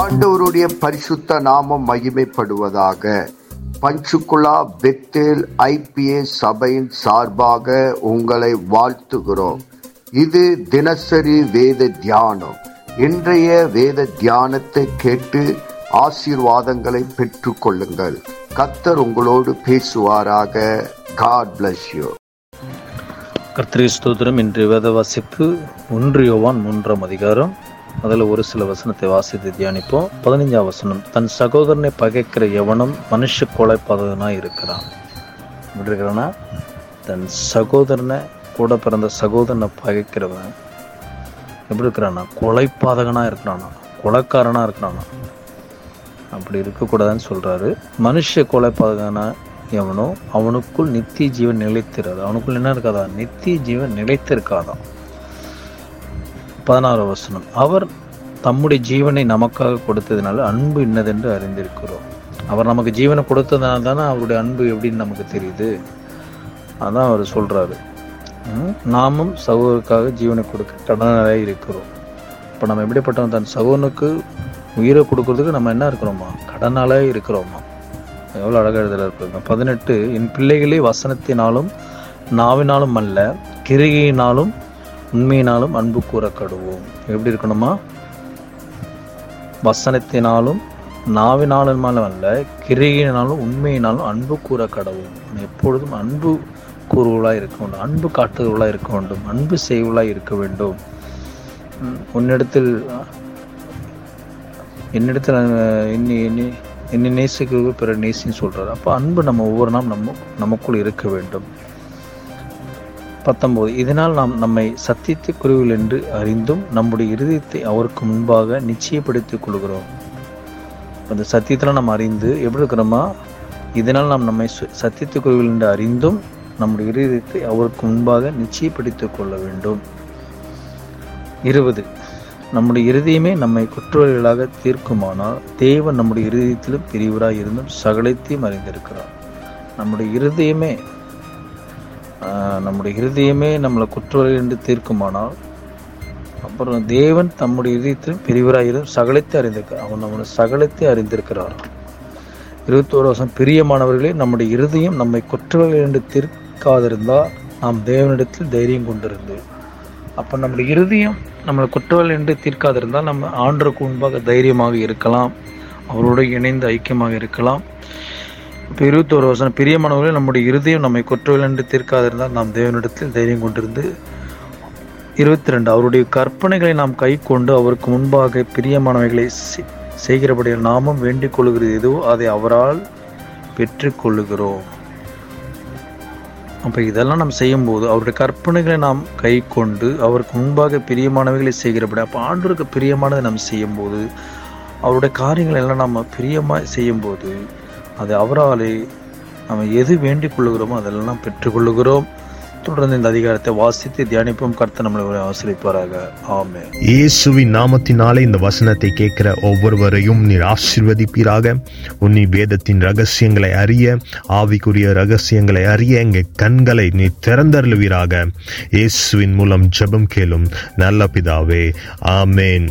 ஆண்டவருடைய பரிசுத்த நாமம் மகிமைப்படுவதாக. பஞ்சுகுலா பெத்தேல் ஐபிஏ சபையின் சார்பாக உங்களை வாழ்த்துகிறோம். இது தினசரி வேத தியானம். இன்றைய வேத தியானத்தை கேட்டு ஆசீர்வாதங்களை பெற்று கொள்ளுங்கள். கத்தர் உங்களோடு பேசுவாராக. காட் பிளஸ் யூ கர்த்தரி ஸ்தோத்திரம் இன்று வேத வாசிப்பு ஒன்று யோவான் மூன்றாம் அதிகாரம். அதில் ஒரு சில வசனத்தை வாசித்து தியானிப்போம். பதினைஞ்சாம் வசனம் தன் சகோதரனை பகைக்கிற எவனும் மனுஷ கொலைப்பதனாக இருக்கிறான். எப்படி இருக்கிறான்னா தன் சகோதரனை கூட பிறந்த சகோதரனை பகைக்கிறவன் எப்படி இருக்கிறானா கொலைப்பாதகனாக இருக்கிறானா கொலைக்காரனாக இருக்கிறானா. அப்படி இருக்கக்கூடாதுன்னு சொல்கிறாரு மனுஷ கொலைப்பாதகனா எவனோ அவனுக்குள் நித்திய ஜீவன் நிலைத்திராது. அவனுக்குள் என்ன இருக்காதா? நித்திய ஜீவன் நிலைத்திருக்காதான் பதினாறு வசனம். அவர் தம்முடைய ஜீவனை நமக்காக கொடுத்ததுனால அன்பு இன்னதென்று அறிந்திருக்கிறோம். அவர் நமக்கு ஜீவனை கொடுத்ததுனால தானே அவருடைய அன்பு எப்படின்னு நமக்கு தெரியுது. அதான் அவர் சொல்கிறாரு நாமும் சகோதருக்காக ஜீவனை கொடுக்க கடனாக இருக்கிறோம். இப்போ நம்ம எப்படிப்பட்டவன் தன் சகோனுக்கு உயிரை கொடுக்கறதுக்கு நம்ம என்ன இருக்கிறோமா? கடனாலே இருக்கிறோமா? எவ்வளோ அழகாக இதில் இருப்பாங்க பதினெட்டு என் பிள்ளைகளே வசனத்தினாலும் நாவினாலும் அல்ல கிரிகையினாலும் உண்மையினாலும் அன்பு கூற கடுவோம் எப்படி இருக்கணுமா? வசனத்தினாலும் நாவினாலும் அல்ல கிரியினாலும் உண்மையினாலும் அன்பு கூற கடவும் எப்பொழுதும் அன்பு கூறுவலாக இருக்க வேண்டும். அன்பு காட்டுதலாக இருக்க வேண்டும். அன்பு செய்வலாக இருக்க வேண்டும். உன்னிடத்தில் என்னிடத்தில் அஹ், என்னை என்ன நேசிக்கிறது பிற நேசின்னு சொல்கிறார் அப்போ அன்பு நம்ம ஒவ்வொரு நாள் நம்ம நமக்குள் இருக்க வேண்டும். பத்தொன்பது. இதனால் நாம் நம்மை சத்தியத்தை குருவில் என்று அறிந்தும் நம்முடைய இருதயத்தை அவருக்கு முன்பாக நிச்சயப்படுத்திக் கொள்கிறோம். அந்த சத்தியத்தில் நாம் அறிந்து எப்படி இருக்கிறோமா? இதனால் நாம் நம்மை சு- சத்தியத்தை குருவில் என்று அறிந்தும் நம்முடைய இருதயத்தை அவருக்கு முன்பாக நிச்சயப்படுத்திக் கொள்ள வேண்டும். இருபது. நம்முடைய இருதயமே நம்மை குற்றவாளிகளாக தீர்க்குமானால் தேவன் நம்முடைய இருதயத்திலும் பிரிவராக இருந்தும் சகலத்தையும் அறிந்திருக்கிறார். நம்முடைய இருதயமே நம்முடைய இருதயமே நம்மளை குற்றவாளிகள் என்று தீர்க்குமானால் அப்புறம் தேவன் தம்முடைய இதயத்தில் பிரிவராய் சகலத்தை அறிந்திருக்கிறார் அவன் நம்மளை சகலத்தை அறிந்திருக்கிறார். இருபத்தோரு வருஷம் பிரியமானவர்களே நம்முடைய இருதயம் நம்மை குற்றவாளிகள் என்று தீர்க்காதிருந்தால் நாம் தேவனிடத்தில் தைரியம் கொண்டிருந்து அப்போ நம்முடைய இருதயம் நம்மளை குற்றவாளி என்று தீர்க்காதிருந்தால் நம்ம ஆண்டருக்கு முன்பாக தைரியமாக இருக்கலாம் அவரோடு இணைந்து ஐக்கியமாக இருக்கலாம். இருபத்தோரு வருஷம் பிரியமானவர்களே நம்முடைய இருதயம் நம்மை குற்றவில்லை என்று தீர்க்காதிருந்தால் நாம் தேவனிடத்தில் தைரியம் கொண்டிருந்து இருபத்தி ரெண்டு அவருடைய கற்பனைகளை நாம் கை கொண்டு அவருக்கு முன்பாக பிரியமானவைகளை செய்கிறபடியால் நாமும் வேண்டிக் கொள்கிறது எதுவோ அதை அவரால் பெற்றுக்கொள்ளுகிறோம். அப்போ இதெல்லாம் நாம் செய்யும்போது அவருடைய கற்பனைகளை நாம் கை கொண்டு அவருக்கு முன்பாக பிரியமானவைகளை செய்கிறபடி அப்போ ஆண்டவருக்கு பிரியமானதை நாம் செய்யும்போது அவருடைய காரியங்களை எல்லாம் நம்ம பிரியமாக செய்யும்போது அது அவராலே நம்ம எது வேண்டிக் கொள்ளுகிறோமோ அதெல்லாம் பெற்றுக்கொள்ளுகிறோம் தொடர்ந்து இந்த அதிகாரத்தை வாசித்து தியானிப்போம். கர்த்த நம்மளை ஆசிரிப்பாராக ஆமே இயேசுவின் நாமத்தினாலே இந்த வசனத்தை கேட்கிற ஒவ்வொருவரையும் நீர் ஆசீர்வதிப்பீராக. உன்னி வேதத்தின் ரகசியங்களை அறிய ஆவிக்குரிய ரகசியங்களை அறிய எங்கள் கண்களை நீ திறந்தருளுவீராக. இயேசுவின் மூலம் ஜெபம் கேளும் நல்ல பிதாவே. ஆமேன்.